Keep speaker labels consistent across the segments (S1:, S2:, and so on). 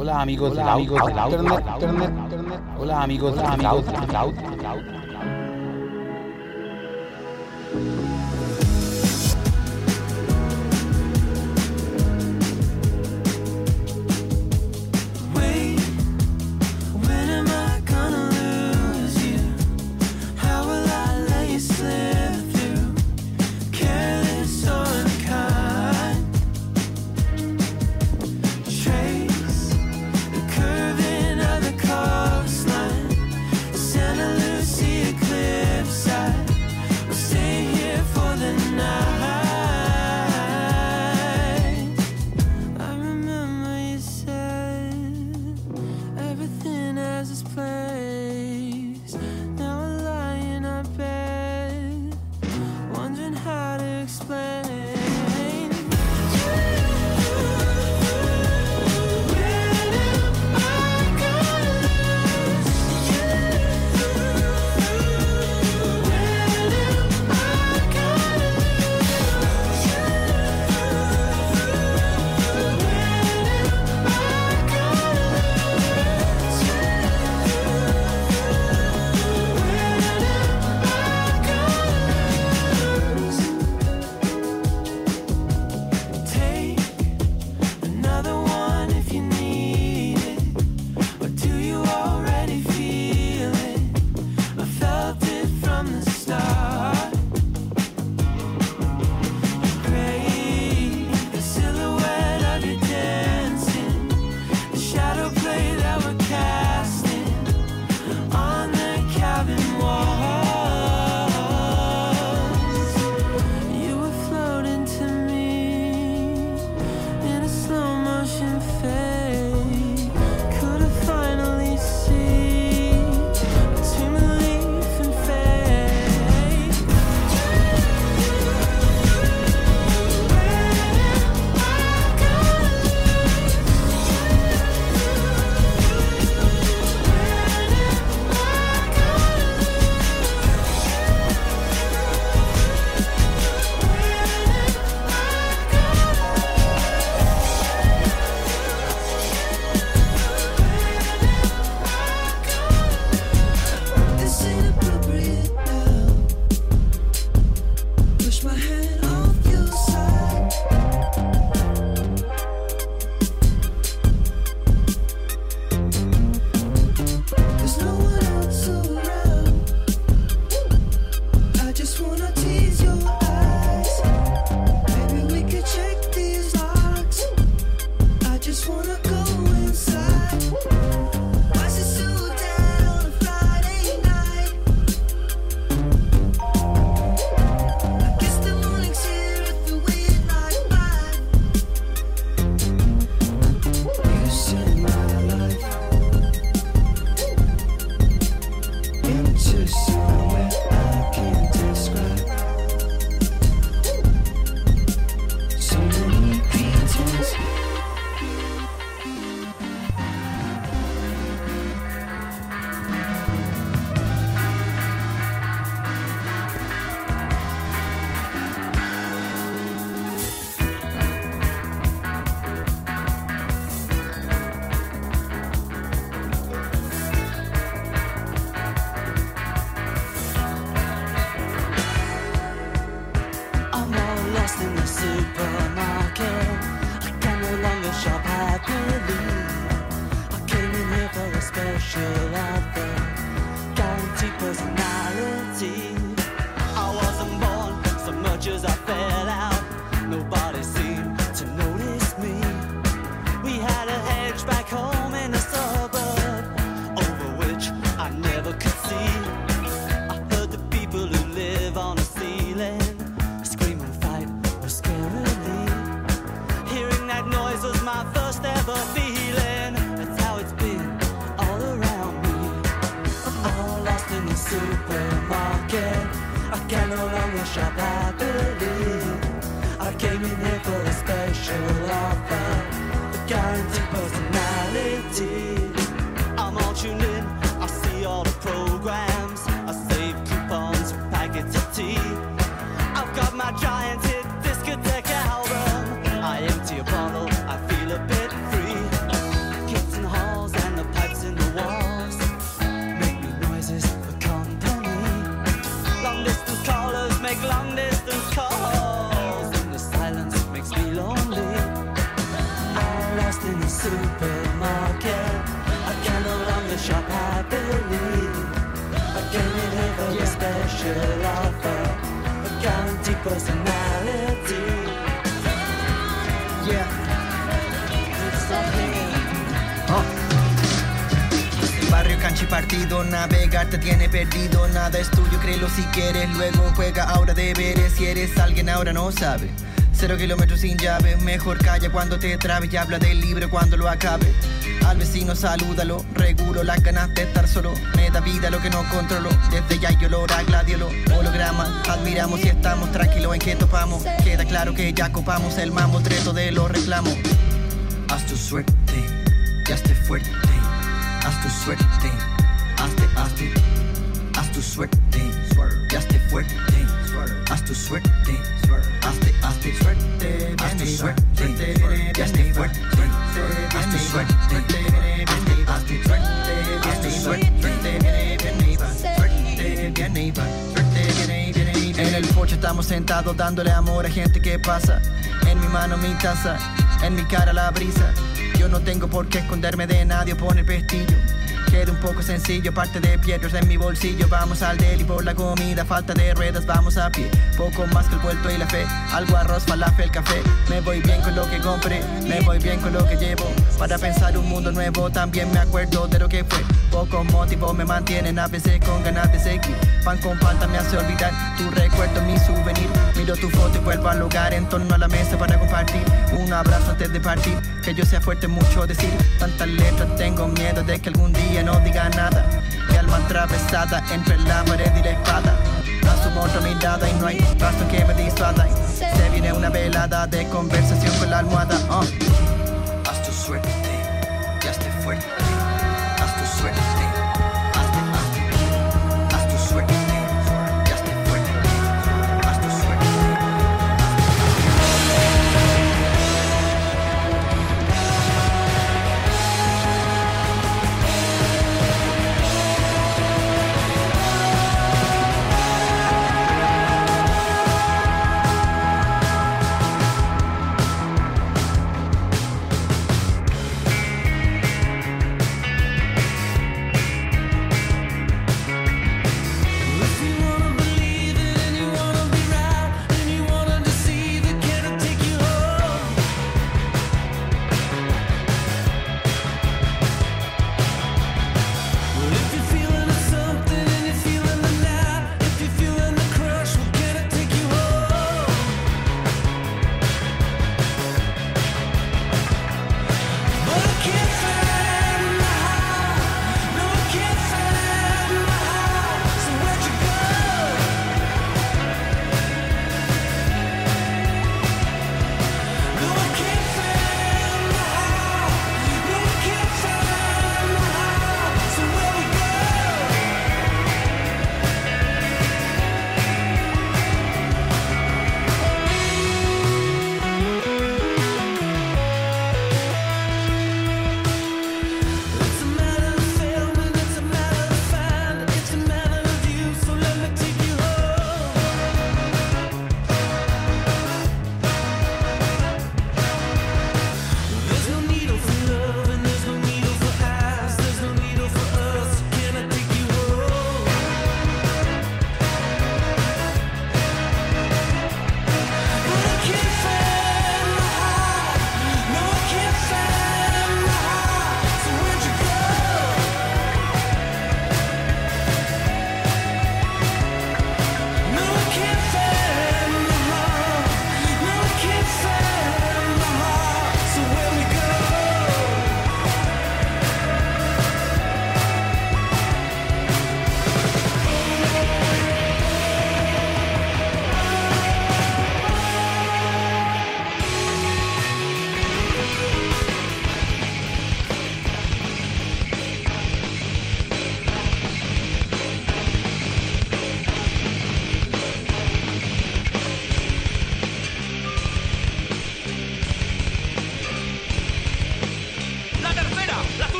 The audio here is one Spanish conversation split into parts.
S1: Hola amigos, hola amigos de internet, internet, internet. Hola amigos, hola amigos de cloud, cloud.
S2: Wait,
S3: Barrio canchi partido, navegar te tiene perdido, nada es tuyo, créelo si quieres, luego juega ahora deberes, si eres alguien ahora no sabe. Cero kilómetros sin llave, mejor calla cuando te trabes y habla del libro cuando lo acabe. Al vecino salúdalo, regulo las ganas de estar solo, me da vida lo que no controlo, desde ya hay olor a gladiolo, holograma, admiramos y estamos tranquilos en que topamos, queda claro que ya copamos el mamotreto de los reclamos. Haz tu suerte, ya esté fuerte. Haz tu suerte, hazte, hazte. Haz tu suerte, ya esté fuerte. Haz tu suerte, hazte, hazte. Haz tu suerte, ya esté fuerte. Haz tu suerte, hazte, En el porche estamos sentados dándole amor a gente que pasa. En mi mano mi taza, en mi cara la brisa. Yo no tengo por qué esconderme de nadie o poner pestillo. Queda un poco sencillo, parte de piedras en mi bolsillo. Vamos al deli por la comida, falta de ruedas, vamos a pie. Poco más que el vuelto y la fe. Algo arroz, falafel, café. Me voy bien con lo que compré, me voy bien con lo que llevo. Para pensar un mundo nuevo, también me acuerdo de lo que fue. Pocos motivos me mantienen a veces con ganas de seguir. Pan con falta me hace olvidar tu recuerdo, mi souvenir. Miro tu foto y vuelvo al lugar en torno a la mesa para compartir. Un abrazo antes de partir, que yo sea fuerte mucho decir. Tantas letras, tengo miedo de que algún día no diga nada. Mi alma atravesada entre la pared y la espada. Asumo otra mirada y no hay rastro que me disuada. Se viene una velada de conversación con la almohada.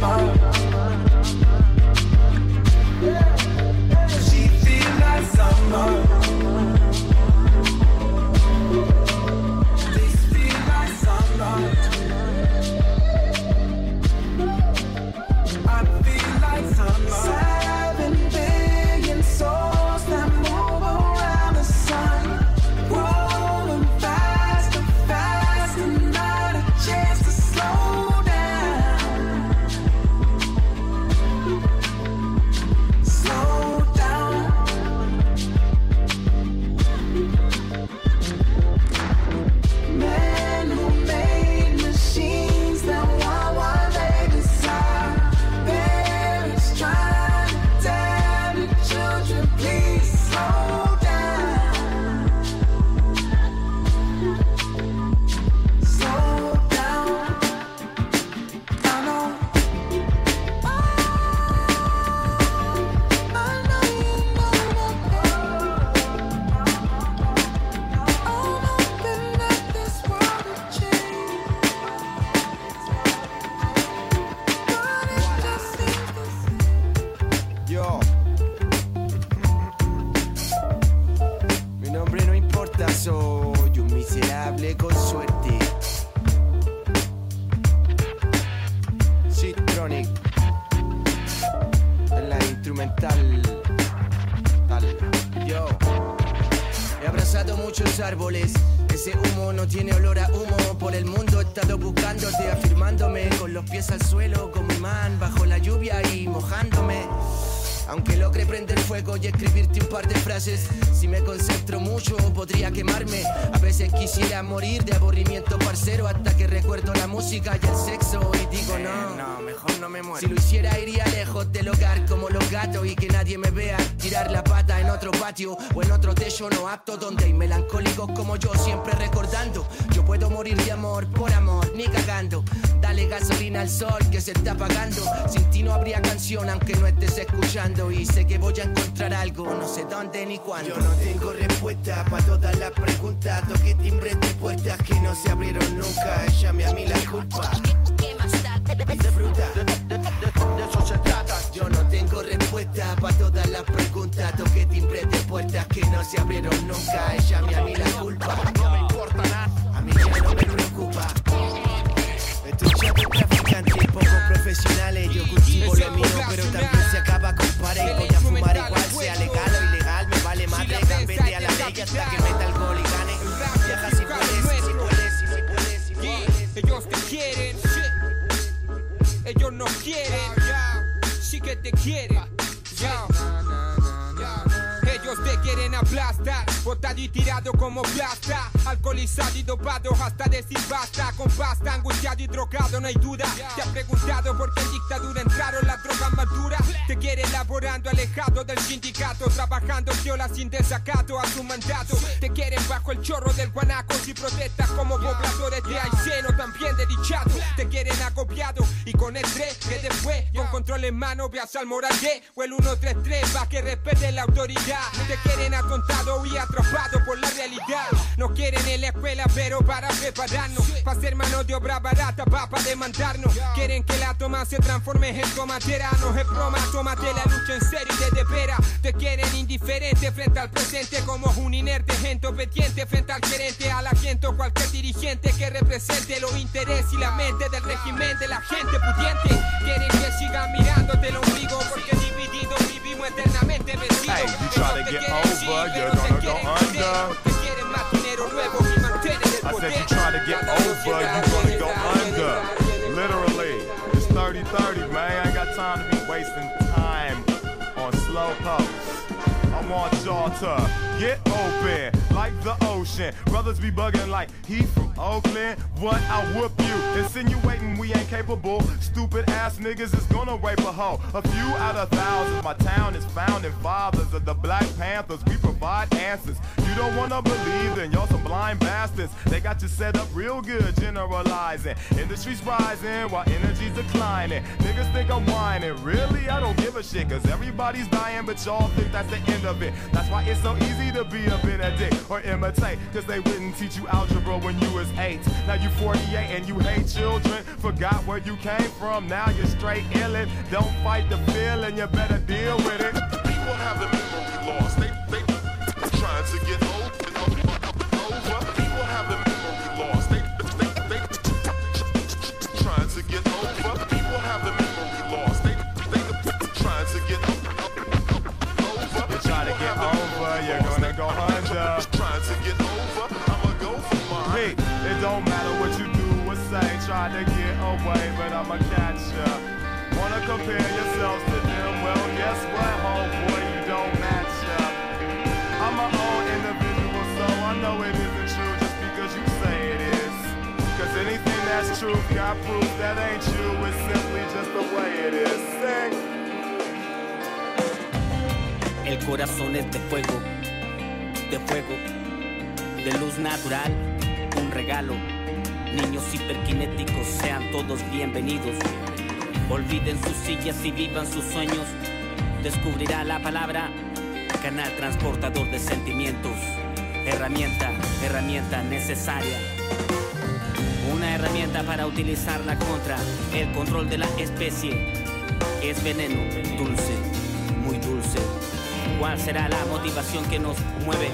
S4: my Aunque logre prender fuego y escribirte un par de frases, si me concentro mucho podría quemarme. A veces quisiera morir de aburrimiento parcero hasta que recuerdo la música y el sexo y digo no. No, mejor no me muero. Si lo hiciera iría lejos del hogar como los gatos y que nadie me vea tirar la pata en otro patio o en otro techo no apto donde hay melancólicos como yo siempre recordando. Yo puedo morir de amor por amor, ni cagando. Dale gasolina al sol que se está apagando. Sin ti no habría canción aunque no estés escuchando. Y sé que voy a encontrar algo, no sé dónde ni cuándo. Yo no tengo respuesta para todas las preguntas. Toqué timbres de puertas que no se abrieron nunca. Llame a mí la culpa. Disfruta. De, de- de- de eso se trata. Yo no tengo respuesta para todas las preguntas. Toqué timbres de puertas que no se abrieron nunca. Llame a mí la culpa. No me importa nada. A mí ya no me preocupa. Estos chavos traficantes poco profesionales. Yo cultivo lo mío, pero también se acaba con pared. Voy a fumar igual, sea legal o ilegal. Me vale madre, gambete a la ley hasta que meta el gol y gane. Viaja si puedes, si puedes, si puedes, si puedes.
S5: Ellos te quieren, ellos no quieren, sí que te quieren. Te quieren aplastar, botado y tirado como plasta, alcoholizado y dopado hasta decir basta, con pasta, angustiado y drogado, no hay duda. Te ha preguntado por qué dictadura entraron las drogas más. Te quieren laborando alejado del sindicato, trabajando viola sin desacato a su mandato. Te quieren bajo el chorro del guanaco si protestas como pobladores de Ayseno, también de dichado. Te quieren acopiado y con el 3 que después con control en mano veas al Morandé o el 133 pa' que respete la autoridad. Te quieren atontado y atrapado por la realidad. No quieren en la escuela pero para prepararnos, para ser mano de obra barata, pa' pa' demandarnos. Quieren que la toma se transforme en tomatera, no es broma, tómate la lucha en serio y de vera. Te quieren indiferente frente al presente como un inerte, gente obediente frente al gerente, a la gente o cualquier dirigente que represente los intereses y la mente del régimen de la gente pudiente. Quieren que sigan mirándote el ombligo porque vencidos.
S6: Hey, you try to get over, you're gonna go under.
S5: joder, porque quieren más dinero nuevo y mantienen el
S6: I said you try to get over,
S5: sociedad
S6: you gonna go under. Literally. It's 30-30, man. I ain't got time to be wasting time on slow pokes. I want y'all to get open like the ocean. Brothers be bugging like he from Oakland. What? I whoop you. Insinuating we ain't capable. Stupid ass niggas is gonna rape a hoe. A few out of thousands. My town is found in fathers of the Black Panthers. We provide answers. You don't wanna believe, then y'all some blind bastards. They got you set up real good, generalizing. Industry's rising while energy's declining. Niggas think I'm whining. Really, I don't give a shit, cause everybody's dying, but y'all think that's the end of it. That's why it's so easy to be a Benedict or imitate, cause they wouldn't teach you algebra when you was eight. Now you 48 and you hate children. Forgot where you came from, now you're straight illin'. Don't fight the feeling, you better deal with it.
S7: People have the memory loss. They
S6: try to get away, but I'ma catch ya. Wanna compare yourselves to them? Well, guess what, homeboy, you don't match up. I'm my own individual, so I know it isn't true just because you say it is. Cause anything that's true got proof that ain't you, it's simply just the way it is. Sing.
S8: El corazón es de fuego, de fuego, de luz natural, un regalo. Niños hiperkinéticos sean todos bienvenidos. Olviden sus sillas y vivan sus sueños. Descubrirá la palabra canal transportador de sentimientos. Herramienta, herramienta necesaria. Una herramienta para utilizarla contra el control de la especie. Es veneno, dulce, muy dulce. ¿Cuál será la motivación que nos mueve?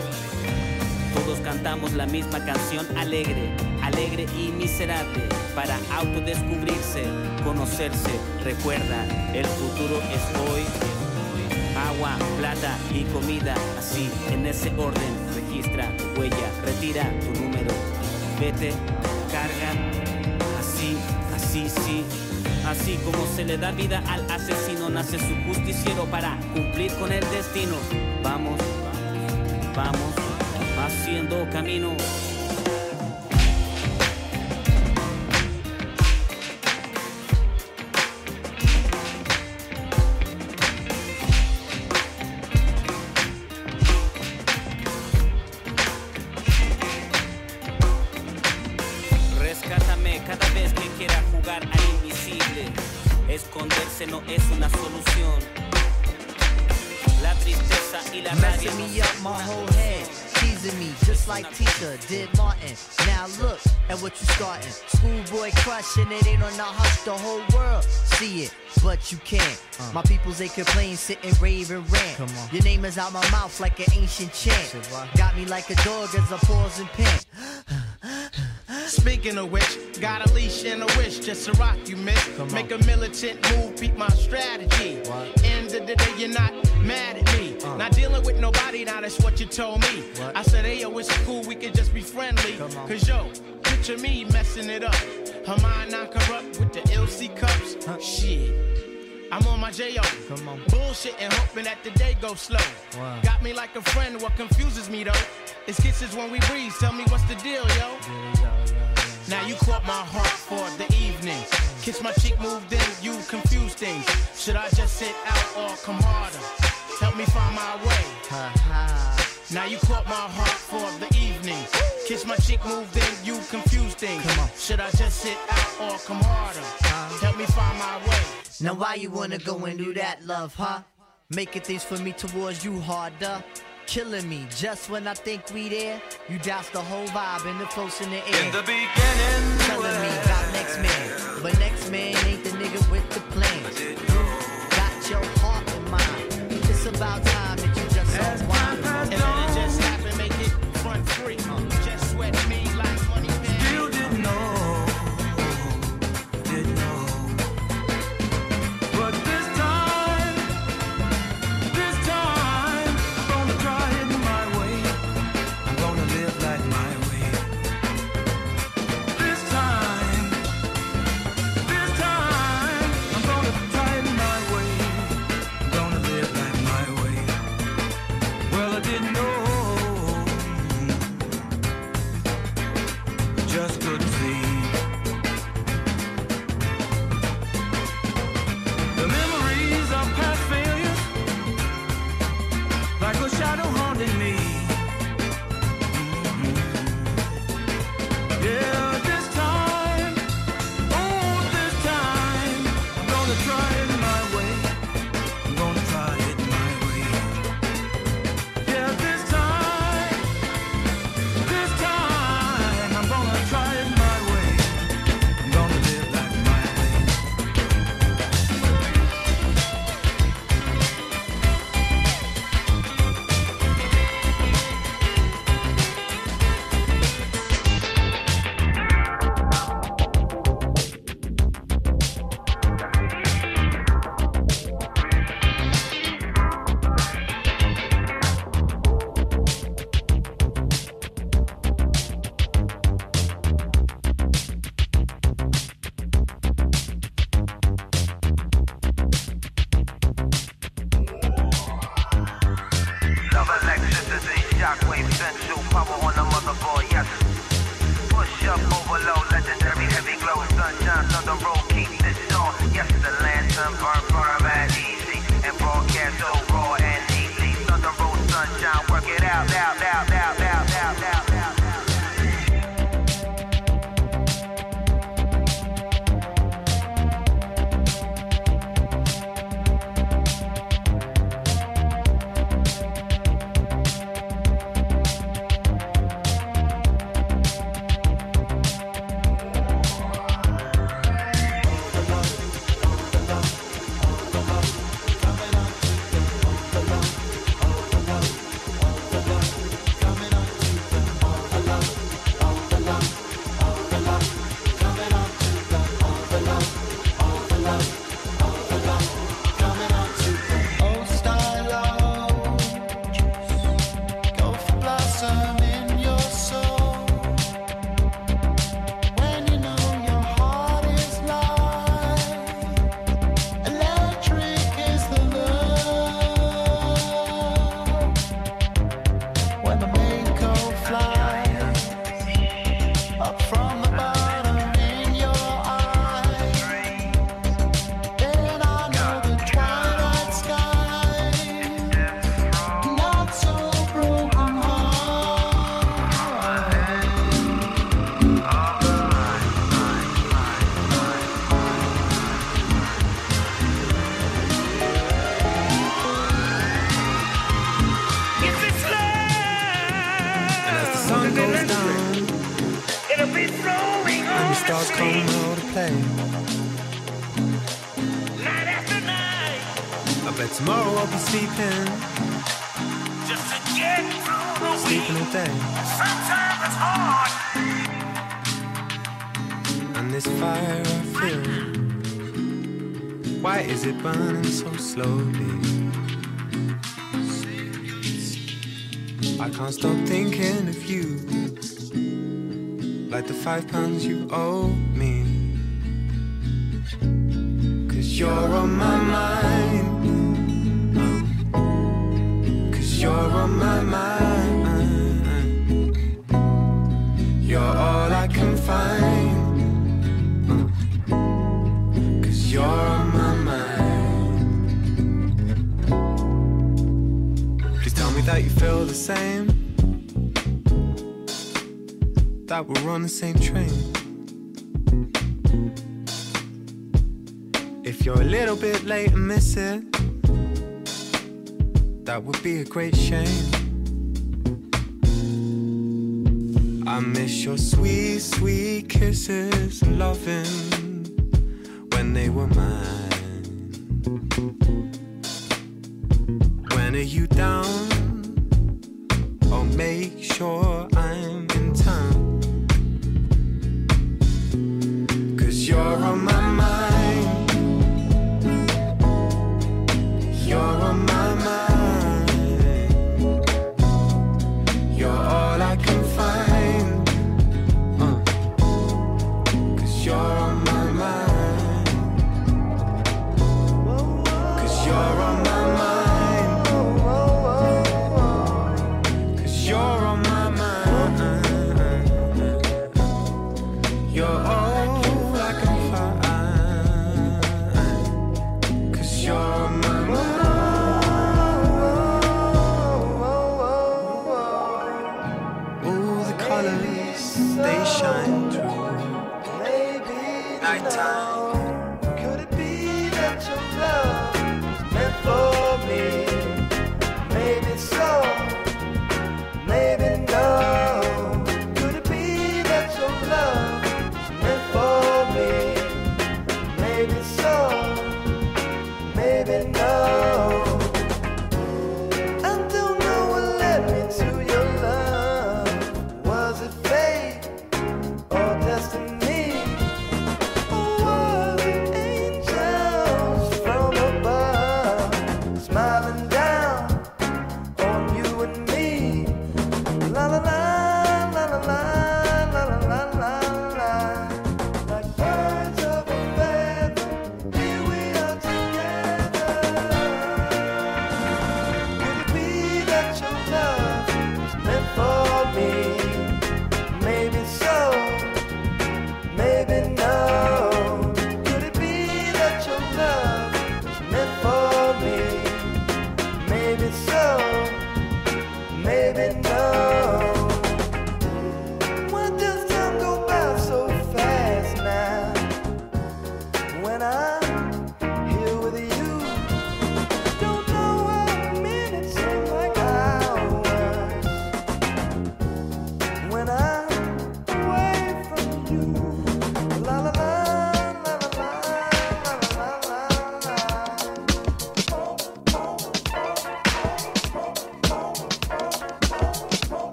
S8: Todos cantamos la misma canción alegre, alegre y miserable para autodescubrirse, conocerse. Recuerda, el futuro es hoy. Agua, plata y comida, así en ese orden. Registra tu huella, retira tu número. Vete, carga, así, así, sí. Así como se le da vida al asesino, nace su justiciero para cumplir con el destino. Vamos, vamos, haciendo camino.
S9: But you can't. My peoples they complain, sit and rave and rant. Your name is out my mouth like an ancient chant. Got me like a dog as I pause and pant.
S10: Speaking of which, got a leash and a wish just to rock you, miss. Make a militant move, beat my strategy. End of the day, you're not mad at me. Not dealing with nobody, now that's what you told me. I said, hey, yo, it's cool, we can just be friendly. Cause yo, picture me messing it up. Her mind not corrupt with the LC cups. Shit. I'm on my J.O. Come on. Bullshit and hoping that the day goes slow. Got me like a friend, what confuses me though? Is kisses when we breathe, tell me what's the deal, yo? Now you caught my heart for the evening. Kiss my cheek, moved in, you confuse things. Should I just sit out or come harder? Help me find my way. Now you caught my heart for the evening. Kiss my cheek, move in, you confuse things. Should I just sit out or come harder? Uh-huh. Help me find my way.
S9: Now why you wanna go and do that, love, huh? Making things for me towards you harder. Killing me just when I think we there. You douse the whole vibe and the floats in the air.
S11: In the beginning,
S9: Telling me about next man. But next man ain't the nigga with the plan. Got your heart in mind. It's about time
S11: sleeping all day.
S12: Sometimes it's hard.
S11: And this fire I feel, why is it burning so slowly? I can't stop thinking of you, like the five pounds you owe me. Cause you're on my mind. Cause you're on my mind. You're all I can find. Cause you're on my mind. Please tell me that you feel the same. That we're on the same train. If you're a little bit late and miss it, that would be a great shame. I miss your sweet, sweet kisses loving when they were mine. When are you down? I'll make sure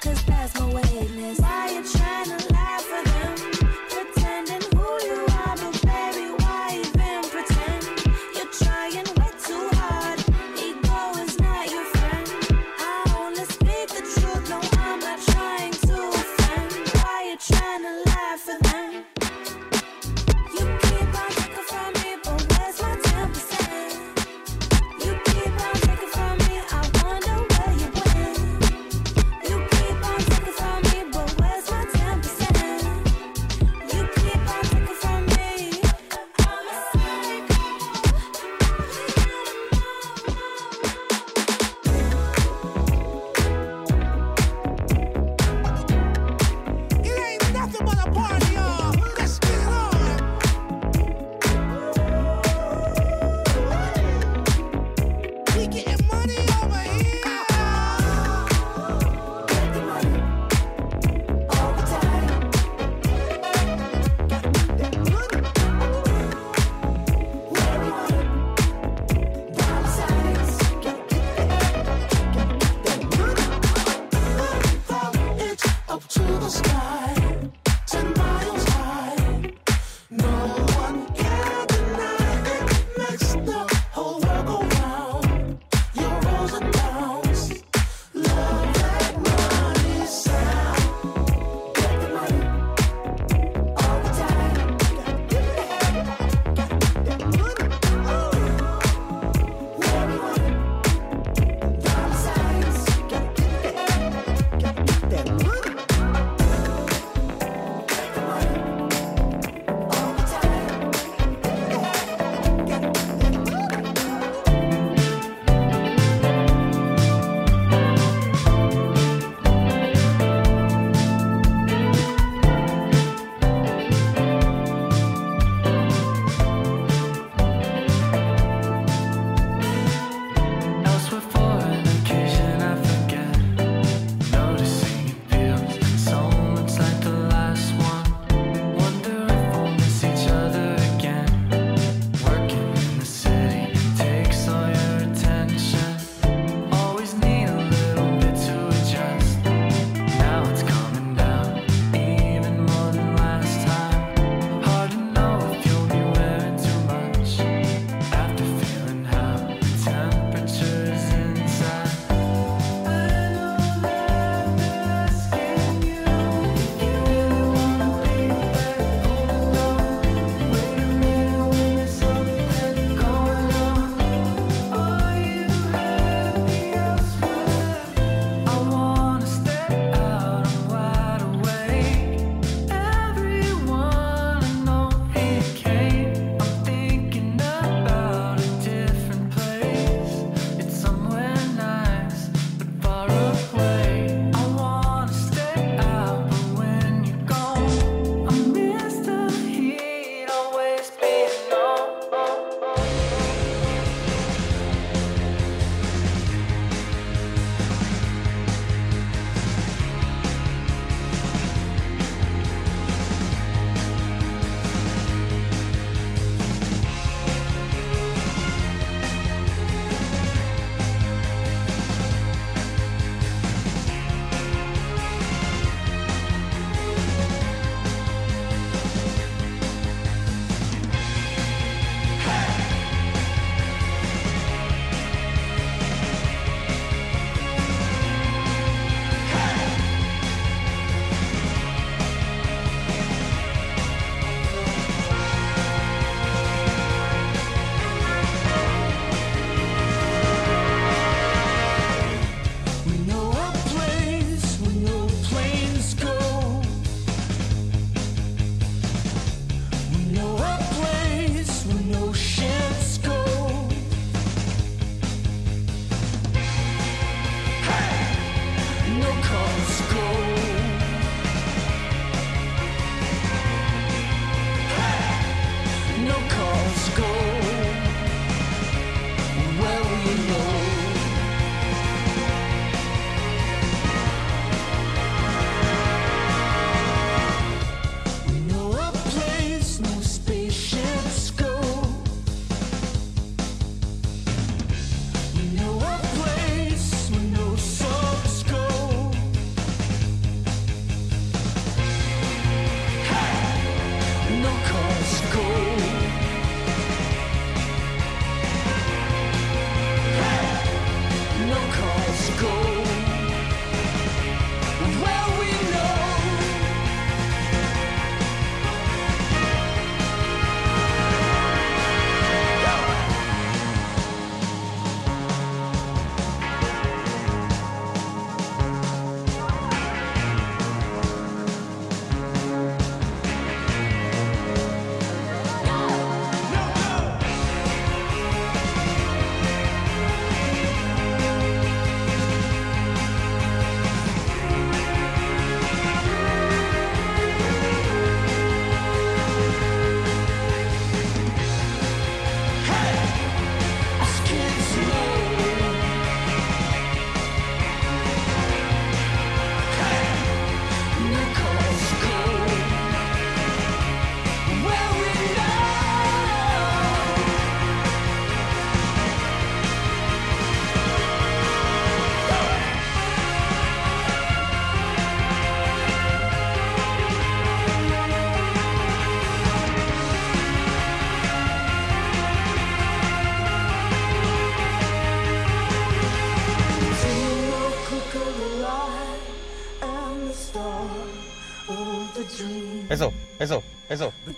S11: 'Cause
S13: that's my weakness. Why you trying to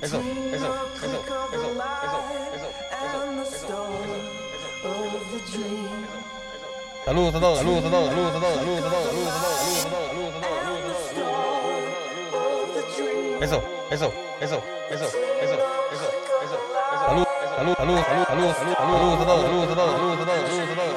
S2: 해서 해서 해서 해서 해서 해서 해서 나로 사다 나로 사다 나로
S14: 사다 나로 사다 나로
S2: 사다 나로 사다 나로 사다 나로
S14: 사다 해서 해서 해서 해서 해서 해서 해서 해서 나로 나로 나로 나로 나로 나로 사다 나로 사다 나로 사다 나로 사다